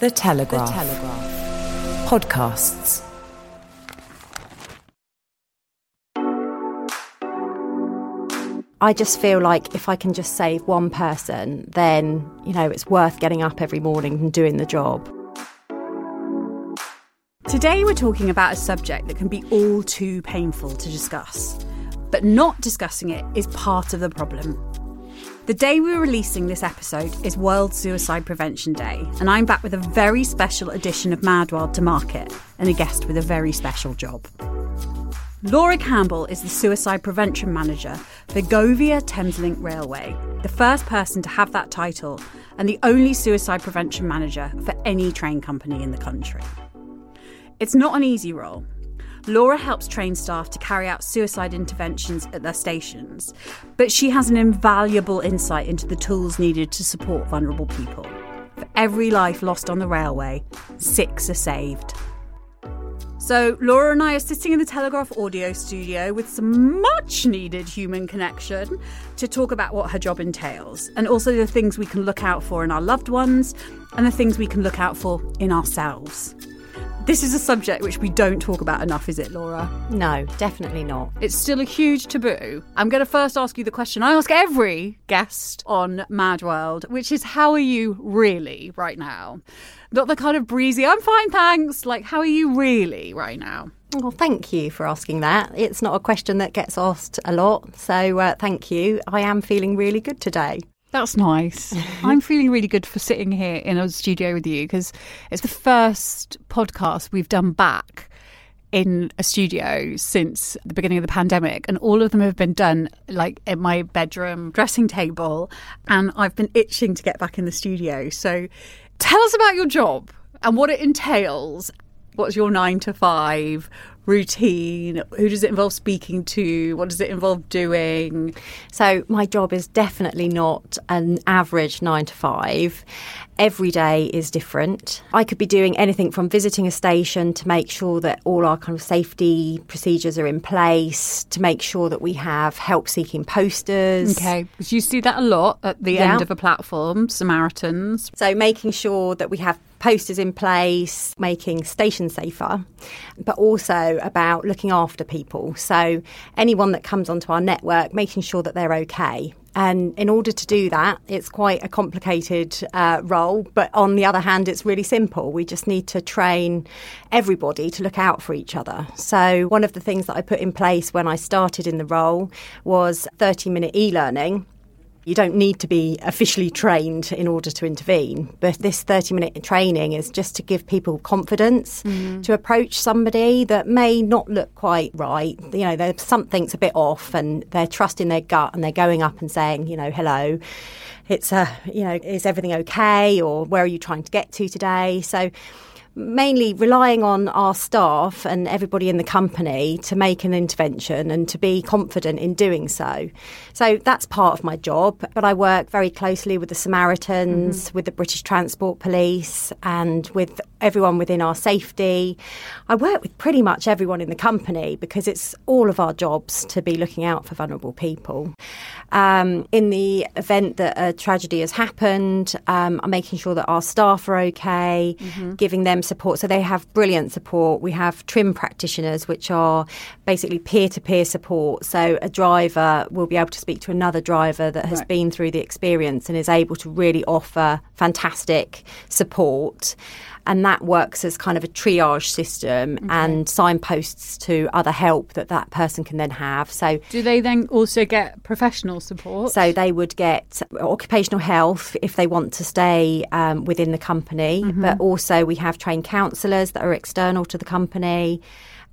The Telegraph. The Telegraph. Podcasts. I just feel like if I can just save one person, then, you know, it's worth getting up every morning and doing the job. Today, we're talking about a subject that can be all too painful to discuss. But not discussing it is part of the problem. The day we're releasing this episode is World Suicide Prevention Day, and I'm back with a very special edition of Mad World to market and a guest with a very special job. Laura Campbell is the Suicide Prevention Manager for Govia Thameslink Railway, the first person to have that title and the only suicide prevention manager for any train company in the country. It's not an easy role. Laura helps train staff to carry out suicide interventions at their stations, but she has an invaluable insight into the tools needed to support vulnerable people. For every life lost on the railway, six are saved. So, Laura and I are sitting in the Telegraph audio studio with some much needed human connection to talk about what her job entails and also the things we can look out for in our loved ones and the things we can look out for in ourselves. This is a subject which we don't talk about enough, is it, Laura? No, definitely not. It's still a huge taboo. I'm going to first ask you the question I ask every guest on Mad World, which is how are you really right now? Not the kind of breezy, I'm fine, thanks. Like, how are you really right now? Well, thank you for asking that. It's not a question that gets asked a lot. So, uh, thank you. I am feeling really good today. That's nice. I'm feeling really good for sitting here in a studio with you because it's the first podcast we've done back in a studio since the beginning of the pandemic and all of them have been done like at my bedroom dressing table and I've been itching to get back in the studio. So tell us about your job and what it entails. What's your 9 to 5? Routine? Who does it involve speaking to? What does it involve doing? So, my job is definitely not an average nine to five. Every day is different. I could be doing anything from visiting a station to make sure that all our kind of safety procedures are in place, to make sure that we have help seeking posters. Okay, because you see that a lot at the yeah. end of a platform, Samaritans. So, making sure that we have posters in place, making stations safer, but also about looking after people. So, anyone that comes onto our network, making sure that they're okay. And in order to do that, it's quite a complicated uh, role. But on the other hand, it's really simple. We just need to train everybody to look out for each other. So, one of the things that I put in place when I started in the role was 30 minute e learning you don't need to be officially trained in order to intervene, but this 30 minute training is just to give people confidence mm-hmm. to approach somebody that may not look quite right. You know, there's something's a bit off and they're trusting their gut and they're going up and saying, you know, hello. It's a, you know, is everything okay? Or where are you trying to get to today? So, mainly relying on our staff and everybody in the company to make an intervention and to be confident in doing so. So that's part of my job. But I work very closely with the Samaritans, mm-hmm. with the British Transport Police, and with everyone within our safety. I work with pretty much everyone in the company because it's all of our jobs to be looking out for vulnerable people. Um, in the event that a tragedy has happened, um, I'm making sure that our staff are okay, mm-hmm. giving them support. So they have brilliant support. We have TRIM practitioners, which are basically peer to peer support. So a driver will be able to speak to another driver that has right. been through the experience and is able to really offer fantastic support and that works as kind of a triage system okay. and signposts to other help that that person can then have. So, do they then also get professional support? So they would get occupational health if they want to stay um, within the company, mm-hmm. but also we have trained counsellors that are external to the company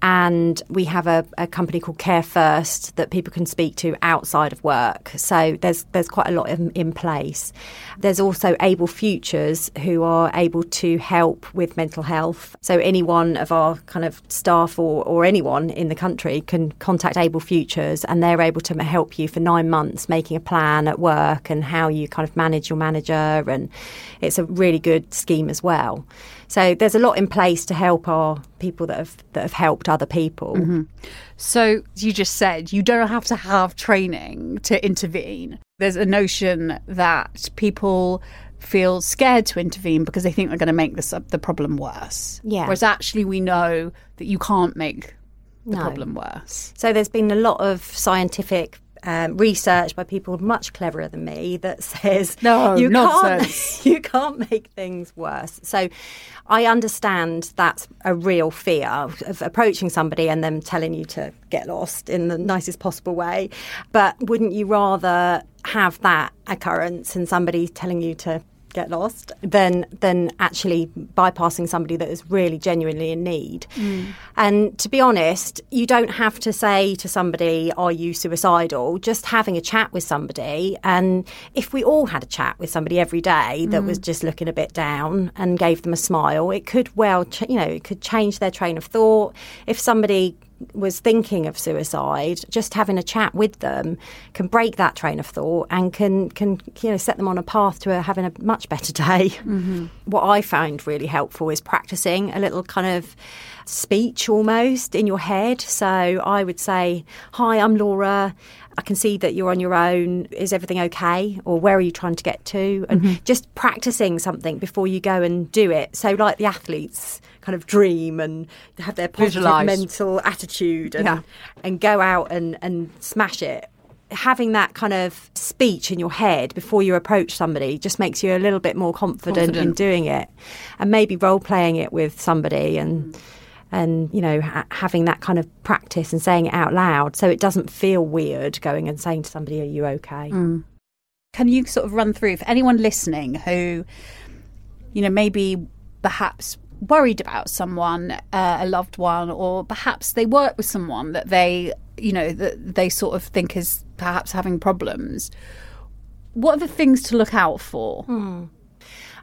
and we have a, a, company called Care First that people can speak to outside of work. So there's there's quite a lot in, in place. There's also Able Futures who are able to help with mental health. So any one of our kind of staff or, or anyone in the country can contact Able Futures and they're able to help you for nine months making a plan at work and how you kind of manage your manager and it's a really good scheme as well. So there's a lot in place to help our people that have that have helped other people. Mm-hmm. So you just said you don't have to have training to intervene. There's a notion that people feel scared to intervene because they think they're going to make this the problem worse. Yeah. Whereas actually we know that you can't make the no. problem worse. So there's been a lot of scientific um, research by people much cleverer than me that says no, you nonsense. can't you can't make things worse. So I understand that's a real fear of approaching somebody and them telling you to get lost in the nicest possible way. But wouldn't you rather have that occurrence and somebody telling you to get lost than than actually bypassing somebody that is really genuinely in need. Mm. And to be honest, you don't have to say to somebody, "Are you suicidal?" Just having a chat with somebody, and if we all had a chat with somebody every day that mm. was just looking a bit down and gave them a smile, it could well, ch- you know, it could change their train of thought. If somebody was thinking of suicide, just having a chat with them can break that train of thought and can can you know set them on a path to a, having a much better day. Mm-hmm. What I found really helpful is practicing a little kind of speech almost in your head. So I would say, "Hi, I'm Laura. I can see that you're on your own. Is everything okay? Or where are you trying to get to?" And mm-hmm. just practicing something before you go and do it. So like the athletes kind of dream and have their positive Visualize. mental attitude and, yeah. and go out and, and smash it having that kind of speech in your head before you approach somebody just makes you a little bit more confident, confident. in doing it and maybe role playing it with somebody and mm. and you know ha- having that kind of practice and saying it out loud so it doesn't feel weird going and saying to somebody are you okay mm. can you sort of run through for anyone listening who you know maybe perhaps worried about someone, uh, a loved one, or perhaps they work with someone that they, you know, that they sort of think is perhaps having problems. What are the things to look out for? Hmm.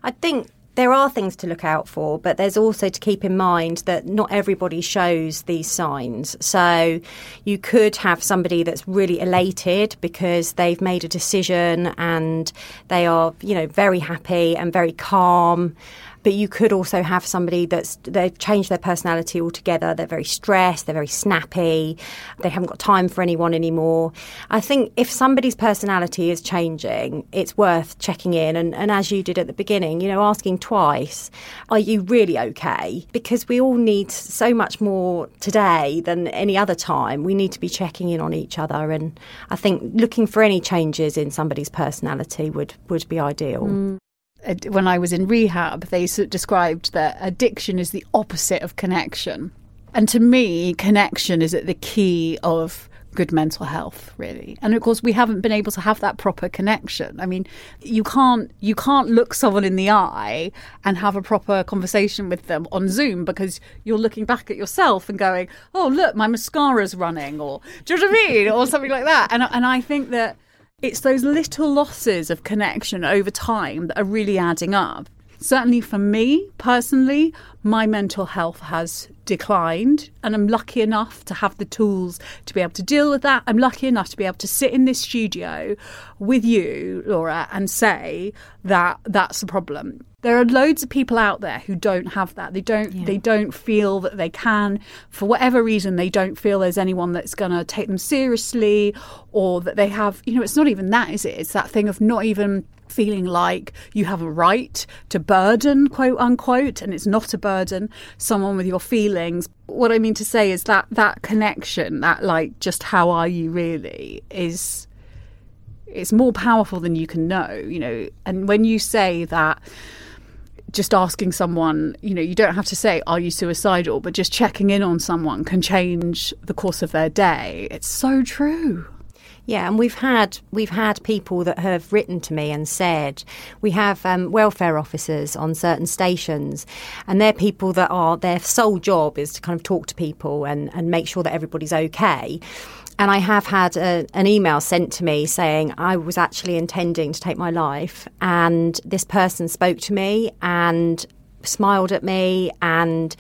I think there are things to look out for, but there's also to keep in mind that not everybody shows these signs. So you could have somebody that's really elated because they've made a decision and they are, you know, very happy and very calm but you could also have somebody that's they've changed their personality altogether. They're very stressed, they're very snappy, they haven't got time for anyone anymore. I think if somebody's personality is changing, it's worth checking in and, and as you did at the beginning, you know, asking twice, are you really okay? Because we all need so much more today than any other time. We need to be checking in on each other and I think looking for any changes in somebody's personality would, would be ideal. Mm when I was in rehab, they described that addiction is the opposite of connection. And to me, connection is at the key of good mental health really. And of course we haven't been able to have that proper connection. I mean you can't you can't look someone in the eye and have a proper conversation with them on zoom because you're looking back at yourself and going oh look my mascara's running or do you know what i mean? or something like that. And and i think that it's those little losses of connection over time that are really adding up. Certainly for me personally, my mental health has declined, and I'm lucky enough to have the tools to be able to deal with that. I'm lucky enough to be able to sit in this studio with you, Laura, and say that that's a problem. There are loads of people out there who don't have that. They don't yeah. they don't feel that they can for whatever reason they don't feel there's anyone that's going to take them seriously or that they have you know it's not even that is it? It's that thing of not even feeling like you have a right to burden quote unquote and it's not a burden someone with your feelings. What i mean to say is that that connection that like just how are you really is it's more powerful than you can know you know. And when you say that just asking someone, you know, you don't have to say, Are you suicidal? but just checking in on someone can change the course of their day. It's so true. Yeah, and we've had we've had people that have written to me and said we have um, welfare officers on certain stations, and they're people that are their sole job is to kind of talk to people and and make sure that everybody's okay. And I have had a, an email sent to me saying I was actually intending to take my life, and this person spoke to me and smiled at me and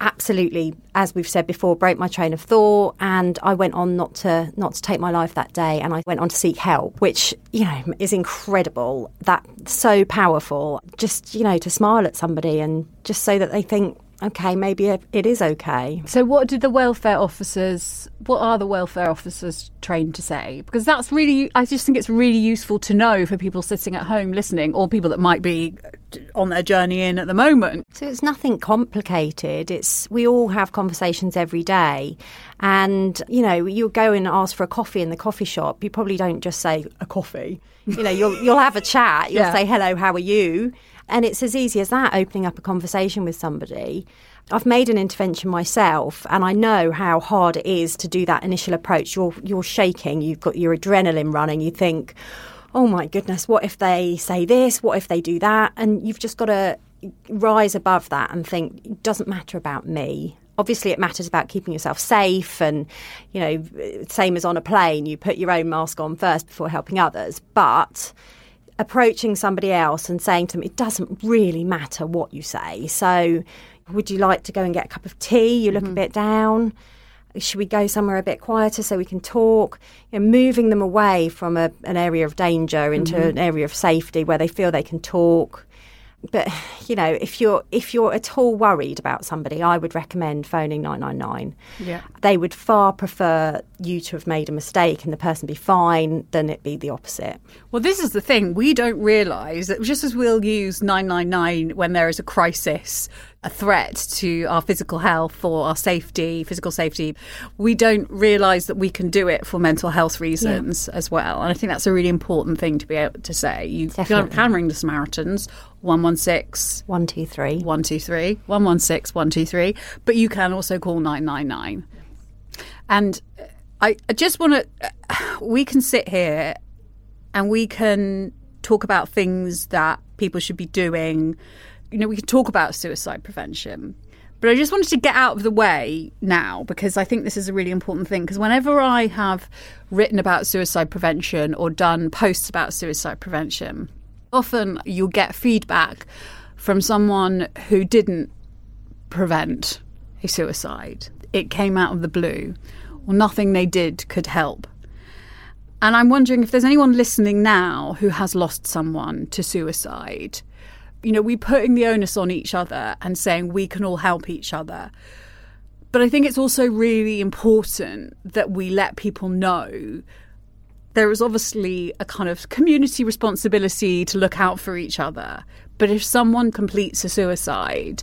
absolutely, as we've said before, broke my train of thought, and I went on not to not to take my life that day, and I went on to seek help, which you know is incredible. That so powerful. Just you know to smile at somebody and just so that they think okay, maybe it is okay. So, what did the welfare officers? What are the welfare officers trained to say? Because that's really, I just think it's really useful to know for people sitting at home listening, or people that might be on their journey in at the moment. So it's nothing complicated. It's we all have conversations every day, and you know, you go and ask for a coffee in the coffee shop. You probably don't just say a coffee. You know, you'll you'll have a chat. You'll yeah. say hello, how are you? And it's as easy as that, opening up a conversation with somebody. I've made an intervention myself and I know how hard it is to do that initial approach. You're you're shaking, you've got your adrenaline running, you think, Oh my goodness, what if they say this? What if they do that? And you've just got to rise above that and think, it doesn't matter about me. Obviously, it matters about keeping yourself safe, and you know, same as on a plane, you put your own mask on first before helping others. But approaching somebody else and saying to them, it doesn't really matter what you say. So, would you like to go and get a cup of tea? You look mm-hmm. a bit down. Should we go somewhere a bit quieter so we can talk? You know, moving them away from a, an area of danger into mm-hmm. an area of safety where they feel they can talk but you know if you're if you're at all worried about somebody i would recommend phoning 999 yeah. They would far prefer you to have made a mistake and the person be fine than it be the opposite. Well this is the thing. We don't realize that just as we'll use 999 when there is a crisis a threat to our physical health or our safety, physical safety, we don't realise that we can do it for mental health reasons yeah. as well. And I think that's a really important thing to be able to say. You Definitely. can ring the Samaritans 116 123 123 116 123, but you can also call 999. And I, I just want to, we can sit here and we can talk about things that people should be doing you know, we could talk about suicide prevention. But I just wanted to get out of the way now because I think this is a really important thing. Because whenever I have written about suicide prevention or done posts about suicide prevention, often you'll get feedback from someone who didn't prevent a suicide. It came out of the blue, or nothing they did could help. And I'm wondering if there's anyone listening now who has lost someone to suicide you know, we're putting the onus on each other and saying we can all help each other. But I think it's also really important that we let people know there is obviously a kind of community responsibility to look out for each other. But if someone completes a suicide,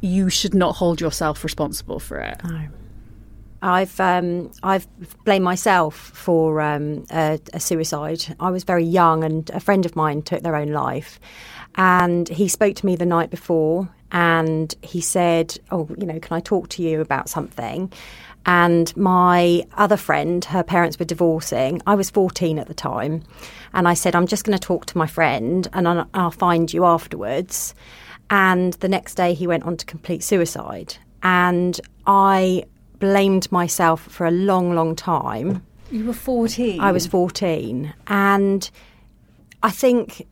you should not hold yourself responsible for it. No. I've um, I've blamed myself for um, a, a suicide. I was very young, and a friend of mine took their own life. And he spoke to me the night before and he said, Oh, you know, can I talk to you about something? And my other friend, her parents were divorcing. I was 14 at the time. And I said, I'm just going to talk to my friend and I'll, find you afterwards. And the next day he went on to complete suicide. And I blamed myself for a long, long time. You were 14? I was 14. And I think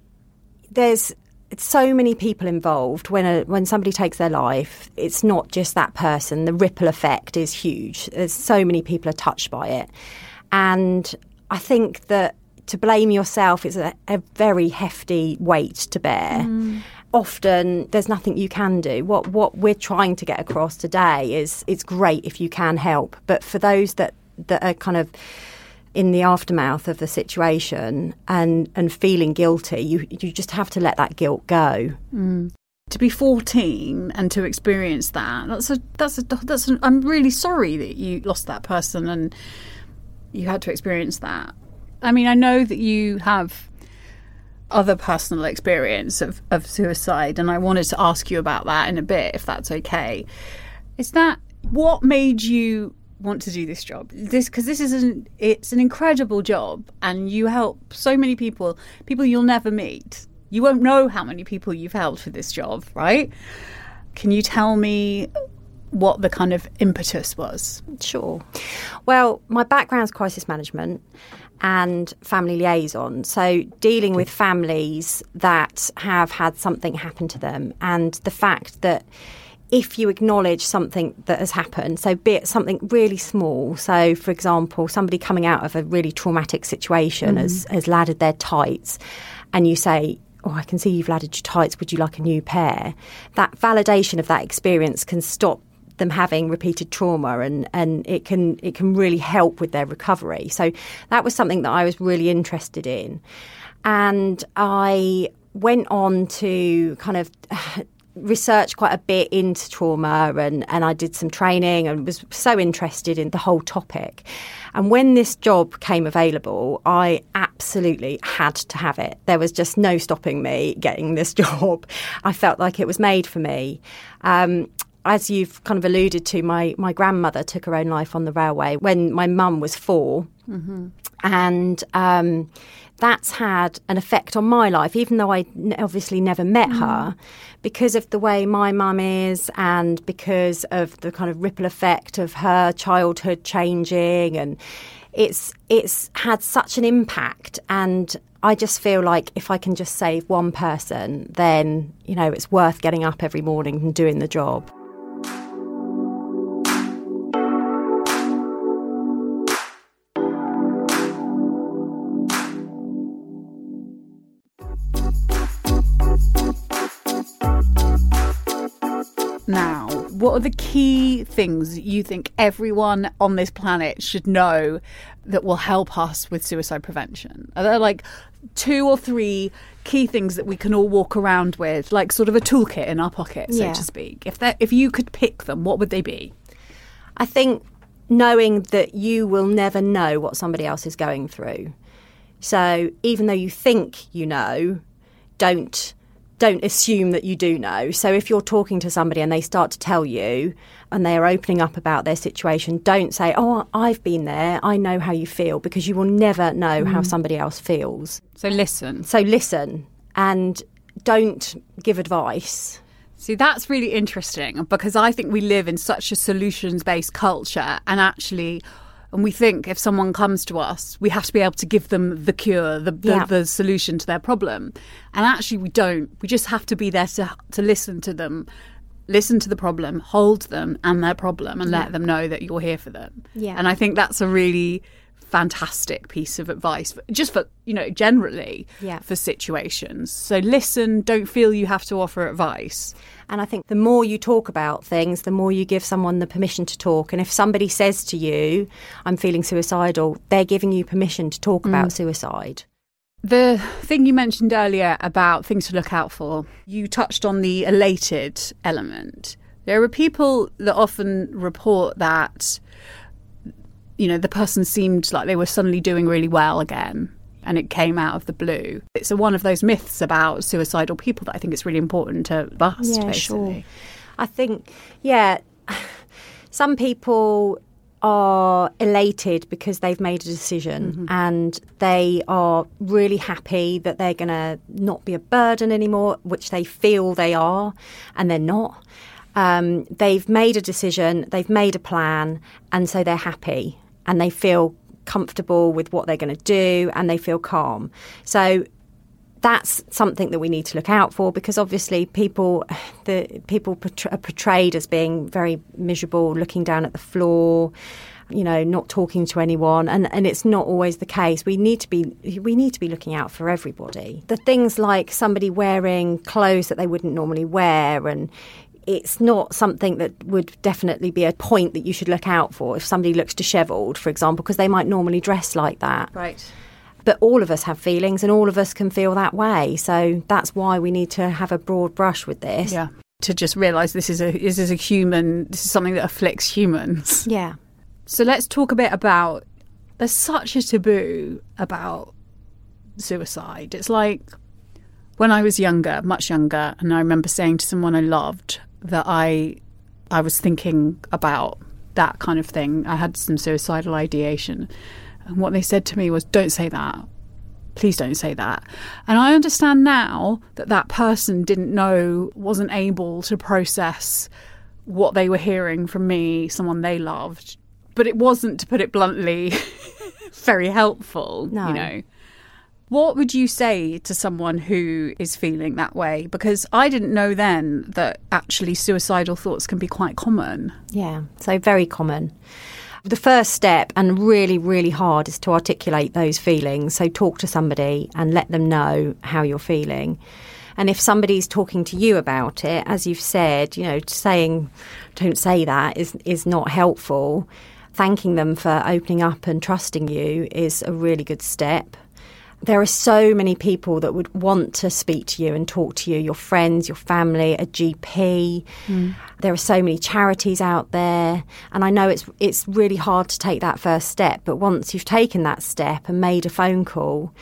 there's it's so many people involved when a, when somebody takes their life. It's not just that person. The ripple effect is huge. There's so many people are touched by it, and I think that to blame yourself is a, a very hefty weight to bear. Mm. often there's nothing you can do. What what we're trying to get across today is it's great if you can help, but for those that that are kind of in the aftermath of the situation and and feeling guilty, you you just have to let that guilt go. Mm. To be 14 and to experience that, that's a that's a that's an, I'm really sorry that you lost that person and you had to experience that. I mean, I know that you have other personal experience of, of suicide, and I wanted to ask you about that in a bit, if that's okay. Is that what made you want to do this job? This because this is an it's an incredible job, and you help so many people, people you'll never meet. You won't know how many people you've helped for this job, right? Can you tell me what the kind of impetus was? Sure. Well, my background is crisis management and family liaison. So, dealing with families that have had something happen to them, and the fact that if you acknowledge something that has happened, so be it something really small, so for example, somebody coming out of a really traumatic situation mm. has, has laddered their tights, and you say, Oh, I can see you've laddered your tights. Would you like a new pair? That validation of that experience can stop them having repeated trauma and, and it can it can really help with their recovery. So that was something that I was really interested in. And I went on to kind of research quite a bit into trauma and, and I did some training and was so interested in the whole topic. And when this job came available, I absolutely had to have it. There was just no stopping me getting this job. I felt like it was made for me. Um, as you've kind of alluded to, my, my grandmother took her own life on the railway when my mum was 4 mm-hmm. And um, that's had an effect on my life, even though I obviously never met mm. her, because of the way my mum is and because of the kind of ripple effect of her childhood changing. And it's, it's had such an impact. And I just feel like if I can just save one person, then, you know, it's worth getting up every morning and doing the job. What are the key things you think everyone on this planet should know that will help us with suicide prevention? Are there like two or three key things that we can all walk around with, like sort of a toolkit in our pocket, so yeah. to speak? If that, if you could pick them, what would they be? I think knowing that you will never know what somebody else is going through. So even though you think you know, don't don't assume that you do know. So if you're talking to somebody and they start to tell you and they are opening up about their situation, don't say, "Oh, I've been there. I know how you feel," because you will never know mm. how somebody else feels. So listen. So listen and don't give advice. See, that's really interesting because I think we live in such a solutions based culture, and actually, and we think if someone comes to us, we have to be able to give them the cure, the, the, yeah. the, solution to their problem. And actually, we don't. We just have to be there to, to listen to them, listen to the problem, hold them and their problem, and yeah. let them know that you're here for them. Yeah. And I think that's a really fantastic piece of advice, just for, you know, generally yeah. for situations. So listen, don't feel you have to offer advice. And I think the more you talk about things, the more you give someone the permission to talk. And if somebody says to you, I'm feeling suicidal, they're giving you permission to talk mm. about suicide. The thing you mentioned earlier about things to look out for, you touched on the elated element. There are people that often report that, you know, the person seemed like they were suddenly doing really well again and it came out of the blue. It's a, one of those myths about suicidal people that I think it's really important to bust. Yeah, basically. sure. I think, yeah, some people are elated because they've made a decision mm-hmm. and they are really happy that they're going to not be a burden anymore, which they feel they are, and they're not. Um, they've made a decision, they've made a plan, and so they're happy and they feel comfortable with what they're going to do and they feel calm. So that's something that we need to look out for because obviously people the people are portrayed as being very miserable looking down at the floor you know, not talking to anyone, and, and it's not always the case. We need to be we need to be looking out for everybody. The things like somebody wearing clothes that they wouldn't normally wear, and it's not something that would definitely be a point that you should look out for if somebody looks dishevelled, for example, because they might normally dress like that. Right. But all of us have feelings and all of us can feel that way. So that's why we need to have a broad brush with this. Yeah. To just realise this is a this is a human this is something that afflicts humans. Yeah. So let's talk a bit about there's such a taboo about suicide. It's like when I was younger, much younger, and I remember saying to someone I loved that I I was thinking about that kind of thing. I had some suicidal ideation. And what they said to me was, don't say that. Please don't say that. And I understand now that that person didn't know, wasn't able to process what they were hearing from me, someone they loved. But it wasn't, to put it bluntly, very helpful, No. you know. What would you say to someone who is feeling that way? Because I didn't know then that actually suicidal thoughts can be quite common. Yeah, so very common. The first step, and really, really hard, is to articulate those feelings. So talk to somebody and let them know how you're feeling. And if somebody's talking to you about it, as you've said, you know, saying "don't say that" is is not helpful. Thanking them for opening up and trusting you is a really good step there are so many people that would want to speak to you and talk to you your friends, your family, a GP. Mm. There are so many charities out there. And I know it's, it's really hard to take that first step, but once you've taken that step and made a phone call,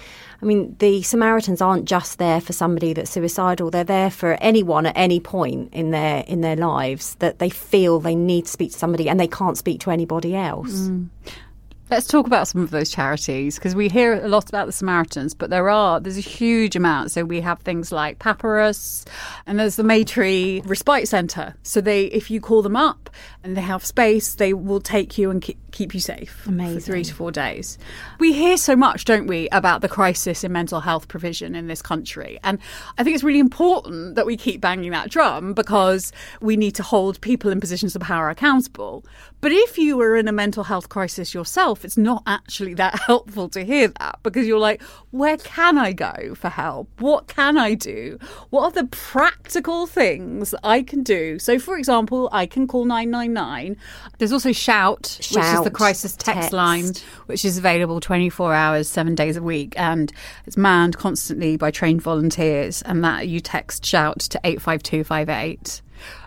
I mean, the Samaritans aren't just there for somebody that's suicidal. They're there for anyone at any point in their in their lives that they feel they need to speak to somebody and they can't speak to anybody else. Mm. Let's talk about some of those charities because we hear a lot about the Samaritans, but there are there's a huge amount. So we have things like Papyrus, and there's the Maytree Respite Centre. So they, if you call them up and they have space, they will take you and keep, you safe for three to four days. We hear so much, don't we, about the crisis in mental health provision in this country, and I think it's really important that we keep banging that drum because we need to hold people in positions of power accountable. But if you were in a mental health crisis yourself, it's not actually that helpful to hear that because you're like, where can I go for help? What can I do? What are the practical things I can do? So, for example, I can call 999. There's also Shout, which is the crisis text, text. line, which is available 24 hours, seven days a week. And it's manned constantly by trained volunteers. And that you text Shout to 85258.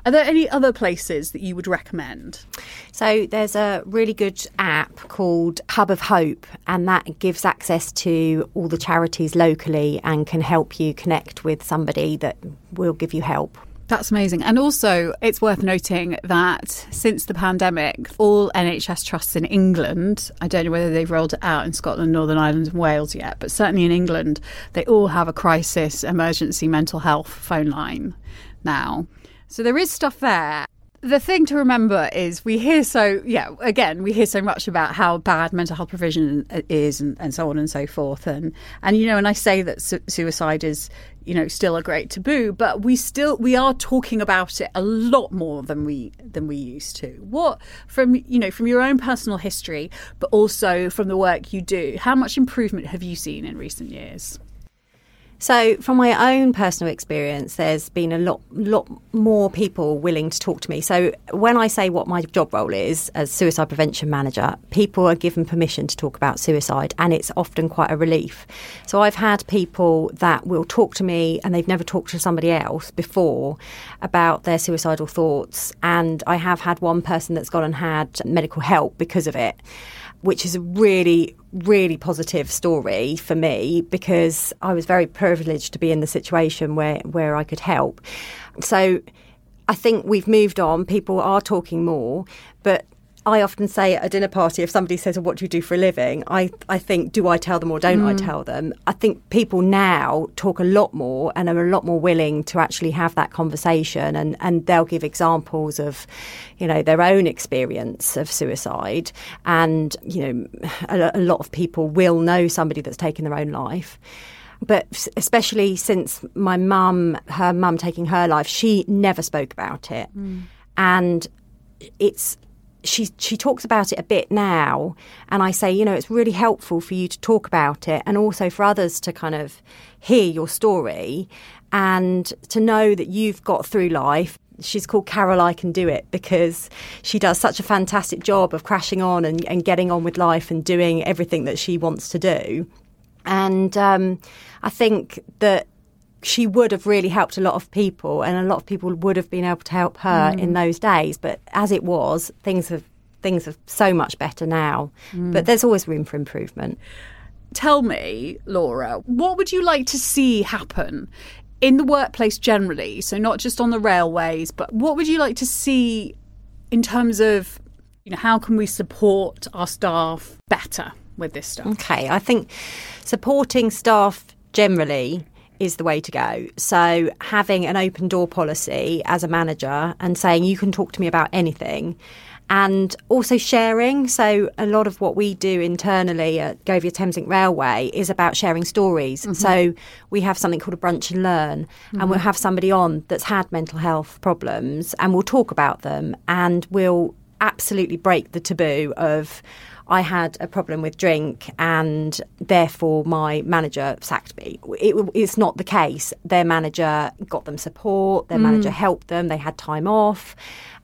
Are there any other places that you would recommend? So there's a really good app called Hub of Hope, and that gives access to all the charities locally and can help you connect with somebody that will give you help. That's amazing. And also, it's worth noting that since the pandemic, all NHS trusts in England, I don't know whether they've rolled it out in Scotland, Northern Ireland, and Wales yet, but certainly in England, they all have a crisis emergency mental health phone line now. So there is stuff there. The thing to remember is we hear so, yeah, again, we hear so much about how bad mental health provision is and, and so on and so forth. And, and, you know, and I say that su- suicide is, you know, still a great taboo, but we still, we are talking about it a lot more than we, than we used to. What, from, you know, from your own personal history, but also from the work you do, how much improvement have you seen in recent years? So, from my own personal experience, there's been a lot, lot more people willing to talk to me. So, when I say what my job role is as suicide prevention manager, people are given permission to talk about suicide, and it's often quite a relief. So, I've had people that will talk to me, and they've never talked to somebody else before about their suicidal thoughts, and I have had one person that's gone and had medical help because of it which is a really, really positive story for me because I was very privileged to be in the situation where, where I could help. So I think we've moved on. People are talking more, but I often say at a dinner party, if somebody says, well, "What do you do for a living?" I I think, do I tell them or don't I mm. tell them? I think people now talk a lot more and are a lot more willing to actually have that conversation, and and they'll give examples of, you know, their own experience of suicide, and you know, a, a lot of people will know somebody that's taken their own life but especially since my mum, her mum taking her life, she never spoke about it. Mm. And it's she she talks about it a bit now, and I say, you know, it's really helpful for you to talk about it, and also for others to kind of hear your story and to know that you've got through life. She's called Carol I Can Do It because she does such a fantastic job of crashing on and, and getting on with life and doing everything that she wants to do. And um, I think that she would have really helped a lot of people, and a lot of people would have been able to help her mm. in those days. But as it was, things have things are so much better now. Mm. But there's always room for improvement. Tell me, Laura, what would you like to see happen in the workplace generally? So not just on the railways, but what would you like to see in terms of you know how can we support our staff better with this stuff? Okay, I think supporting staff generally is the way to go. So, having an open door policy as a manager and saying you can talk to me about anything. And also sharing. So, a lot of what we do internally at Govia Thameslink Railway is about sharing stories. Mm-hmm. So, we have something called a brunch and learn, mm-hmm. and we'll have somebody on that's had mental health problems, and we'll talk about them, and we'll absolutely break the taboo of I had a problem with drink and therefore my manager sacked me. It, it's not the case. Their manager got them support, their mm. manager helped them, they had time off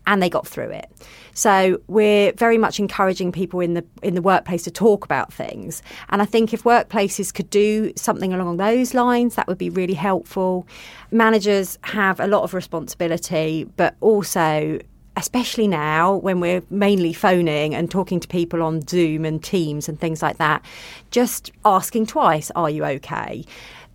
and they got through it. So we're very much encouraging people in the in the workplace to talk about things. And I think if workplaces could do something along those lines, that would be really helpful. Managers have a lot of responsibility, but also especially now when we're mainly phoning and talking to people on Zoom and Teams and things like that, just asking twice, are you okay?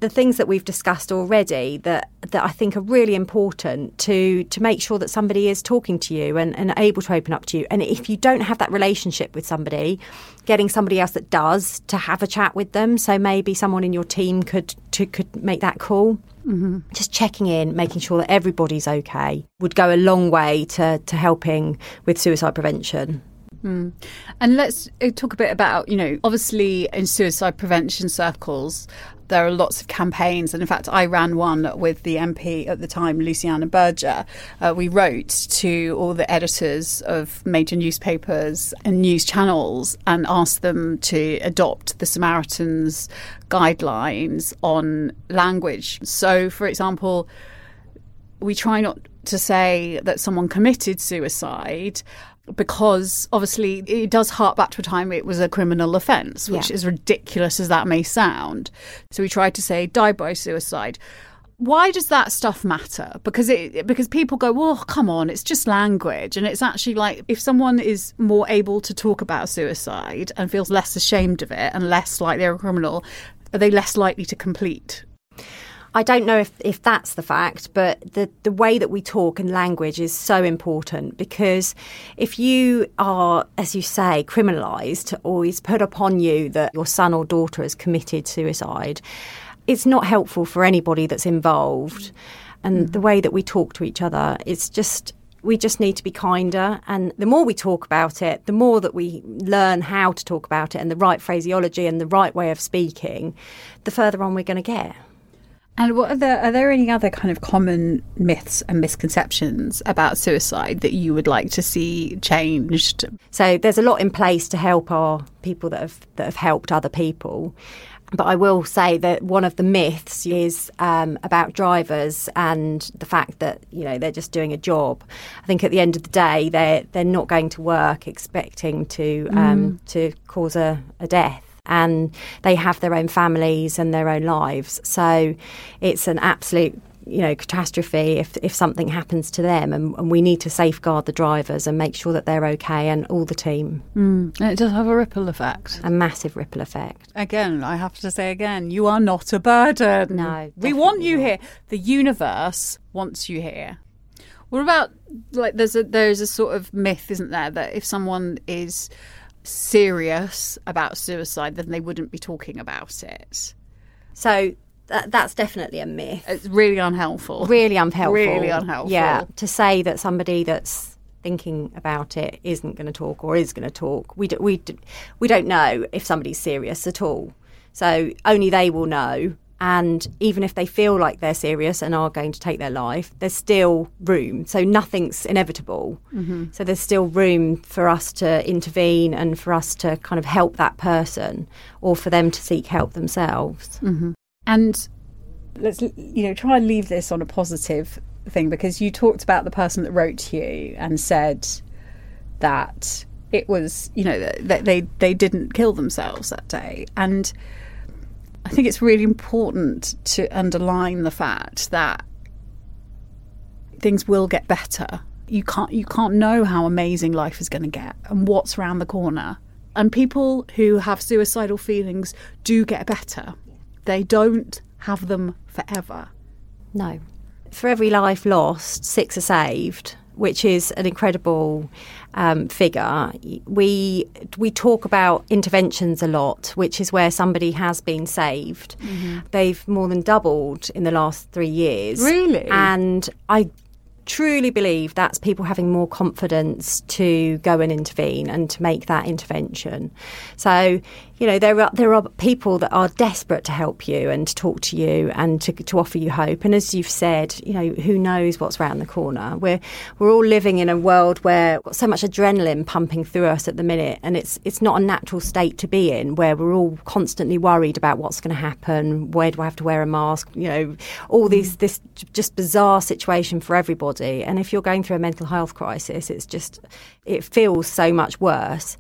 The things that we've discussed already that, that I think are really important to, to make sure that somebody is talking to you and, and able to open up to you. And if you don't have that relationship with somebody, getting somebody else that does to have a chat with them. So maybe someone in your team could to, could make that call. Mm-hmm. Just checking in, making sure that everybody's okay would go a long way to, to helping with suicide prevention. Mm. And let's uh, talk a bit about, you know, obviously in suicide prevention circles, there are lots of campaigns. And in fact, I ran one with the MP at the time, Luciana Berger. Uh, we wrote to all the editors of major newspapers and news channels and asked them to adopt the Samaritans guidelines on language. So, for example, we try not to say that someone committed suicide because obviously it does hark back to a time it was a criminal offence, which yeah. is ridiculous as that may sound. So we tried to say die by suicide. Why does that stuff matter? Because it because people go, well, come on, it's just language, and it's actually like if someone is more able to talk about suicide and feels less ashamed of it and less like they're a criminal, are they less likely to complete I don't know if, if that's the fact, but the, the way that we talk and language is so important because if you are, as you say, criminalised or it's put upon you that your son or daughter has committed suicide, it's not helpful for anybody that's involved. And mm. the way that we talk to each other, it's just we just need to be kinder. And the more we talk about it, the more that we learn how to talk about it and the right phraseology and the right way of speaking, the further on we're going to get. And what are there are there any other kind of common myths and misconceptions about suicide that you would like to see changed? So there's a lot in place to help our people that have that have helped other people. But I will say that one of the myths is um, about drivers and the fact that you know they're just doing a job. I think at the end of the day, they're they're not going to work expecting to um, mm. to cause a, a death and they have their own families and their own lives. So it's an absolute you know catastrophe if if something happens to them and, and, we need to safeguard the drivers and make sure that they're okay and all the team mm. and it does have a ripple effect a massive ripple effect again i have to say again you are not a burden no we want you not. here the universe wants you here what about like there's a there's a sort of myth isn't there that if someone is serious about suicide, then they wouldn't be talking about it. So that, that's definitely a myth. It's really unhelpful. Really unhelpful. Really unhelpful. Yeah, to say that somebody that's thinking about it isn't going to talk or is going to talk, we do, we do, we don't know if somebody's serious at all. So only they will know And even if they feel like they're serious and are going to take their life, there's still room. So nothing's inevitable. Mm-hmm. So there's still room for us to intervene and for us to kind of help that person or for them to seek help themselves. Mm-hmm. And let's you know try and leave this on a positive thing because you talked about the person that wrote to you and said that it was you know that they they didn't kill themselves that day and I think it's really important to underline the fact that things will get better. You can't you can't know how amazing life is going to get and what's around the corner. And people who have suicidal feelings do get better. They don't have them forever. No. For every life lost, six are saved which is an incredible um, figure. We we talk about interventions a lot, which is where somebody has been saved. Mm-hmm. They've more than doubled in the last three years. Really, and I truly believe that's people having more confidence to go and intervene and to make that intervention. So, you know, there are there are people that are desperate to help you and to talk to you and to, to offer you hope. And as you've said, you know, who knows what's around the corner? We're we're all living in a world where got so much adrenaline pumping through us at the minute, and it's it's not a natural state to be in where we're all constantly worried about what's going to happen. Where do I have to wear a mask? You know, all these mm. this just bizarre situation for everybody. And if you're going through a mental health crisis, it's just it feels so much worse.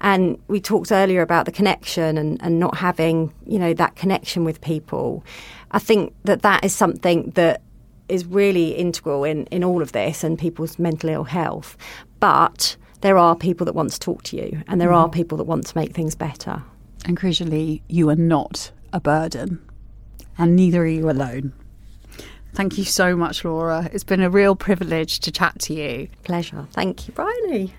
And we talked earlier about the connection and, and not having, you know, that connection with people. I think that that is something that is really integral in, in all of this and people's mental ill health. But there are people that want to talk to you and there mm. are people that want to make things better. And crucially, you are not a burden and neither are you alone. Thank you so much, Laura. It's been a real privilege to chat to you. Pleasure. Thank you, Bryony.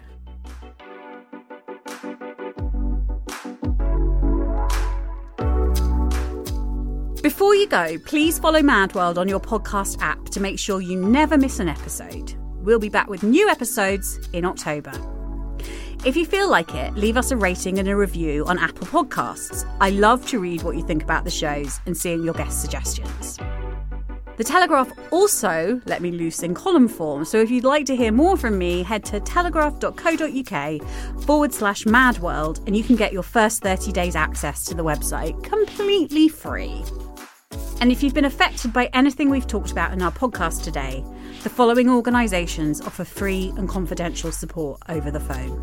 Before you go, please follow Mad World on your podcast app to make sure you never miss an episode. We'll be back with new episodes in October. If you feel like it, leave us a rating and a review on Apple Podcasts. I love to read what you think about the shows and seeing your guest suggestions. The Telegraph also let me loose in column form, so if you'd like to hear more from me, head to telegraph.co.uk forward slash madworld and you can get your first 30 days access to the website completely free. And if you've been affected by anything we've talked about in our podcast today, the following organisations offer free and confidential support over the phone.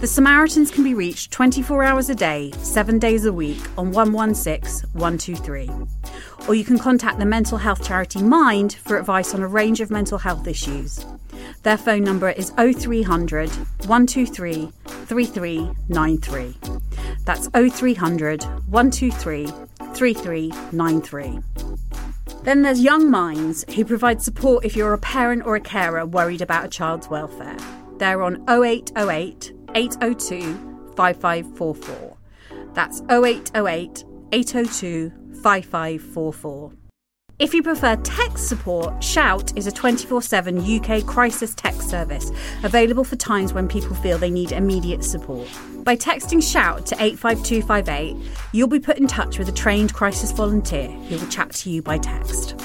The Samaritans can be reached 24 hours a day, 7 days a week on 116 123. Or you can contact the mental health charity Mind for advice on a range of mental health issues. Their phone number is 0300 123 3393. That's 0300 123 3393. Then there's Young Minds, who provide support if you're a parent or a carer worried about a child's welfare. They're on 0808 802 5544. That's 0808 802 5544. If you prefer text support, Shout is a 24 7 UK crisis text service available for times when people feel they need immediate support. By texting Shout to 85258, you'll be put in touch with a trained crisis volunteer who will chat to you by text.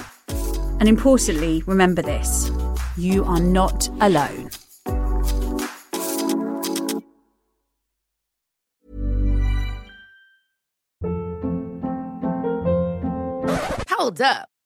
And importantly, remember this you are not alone. Hold up.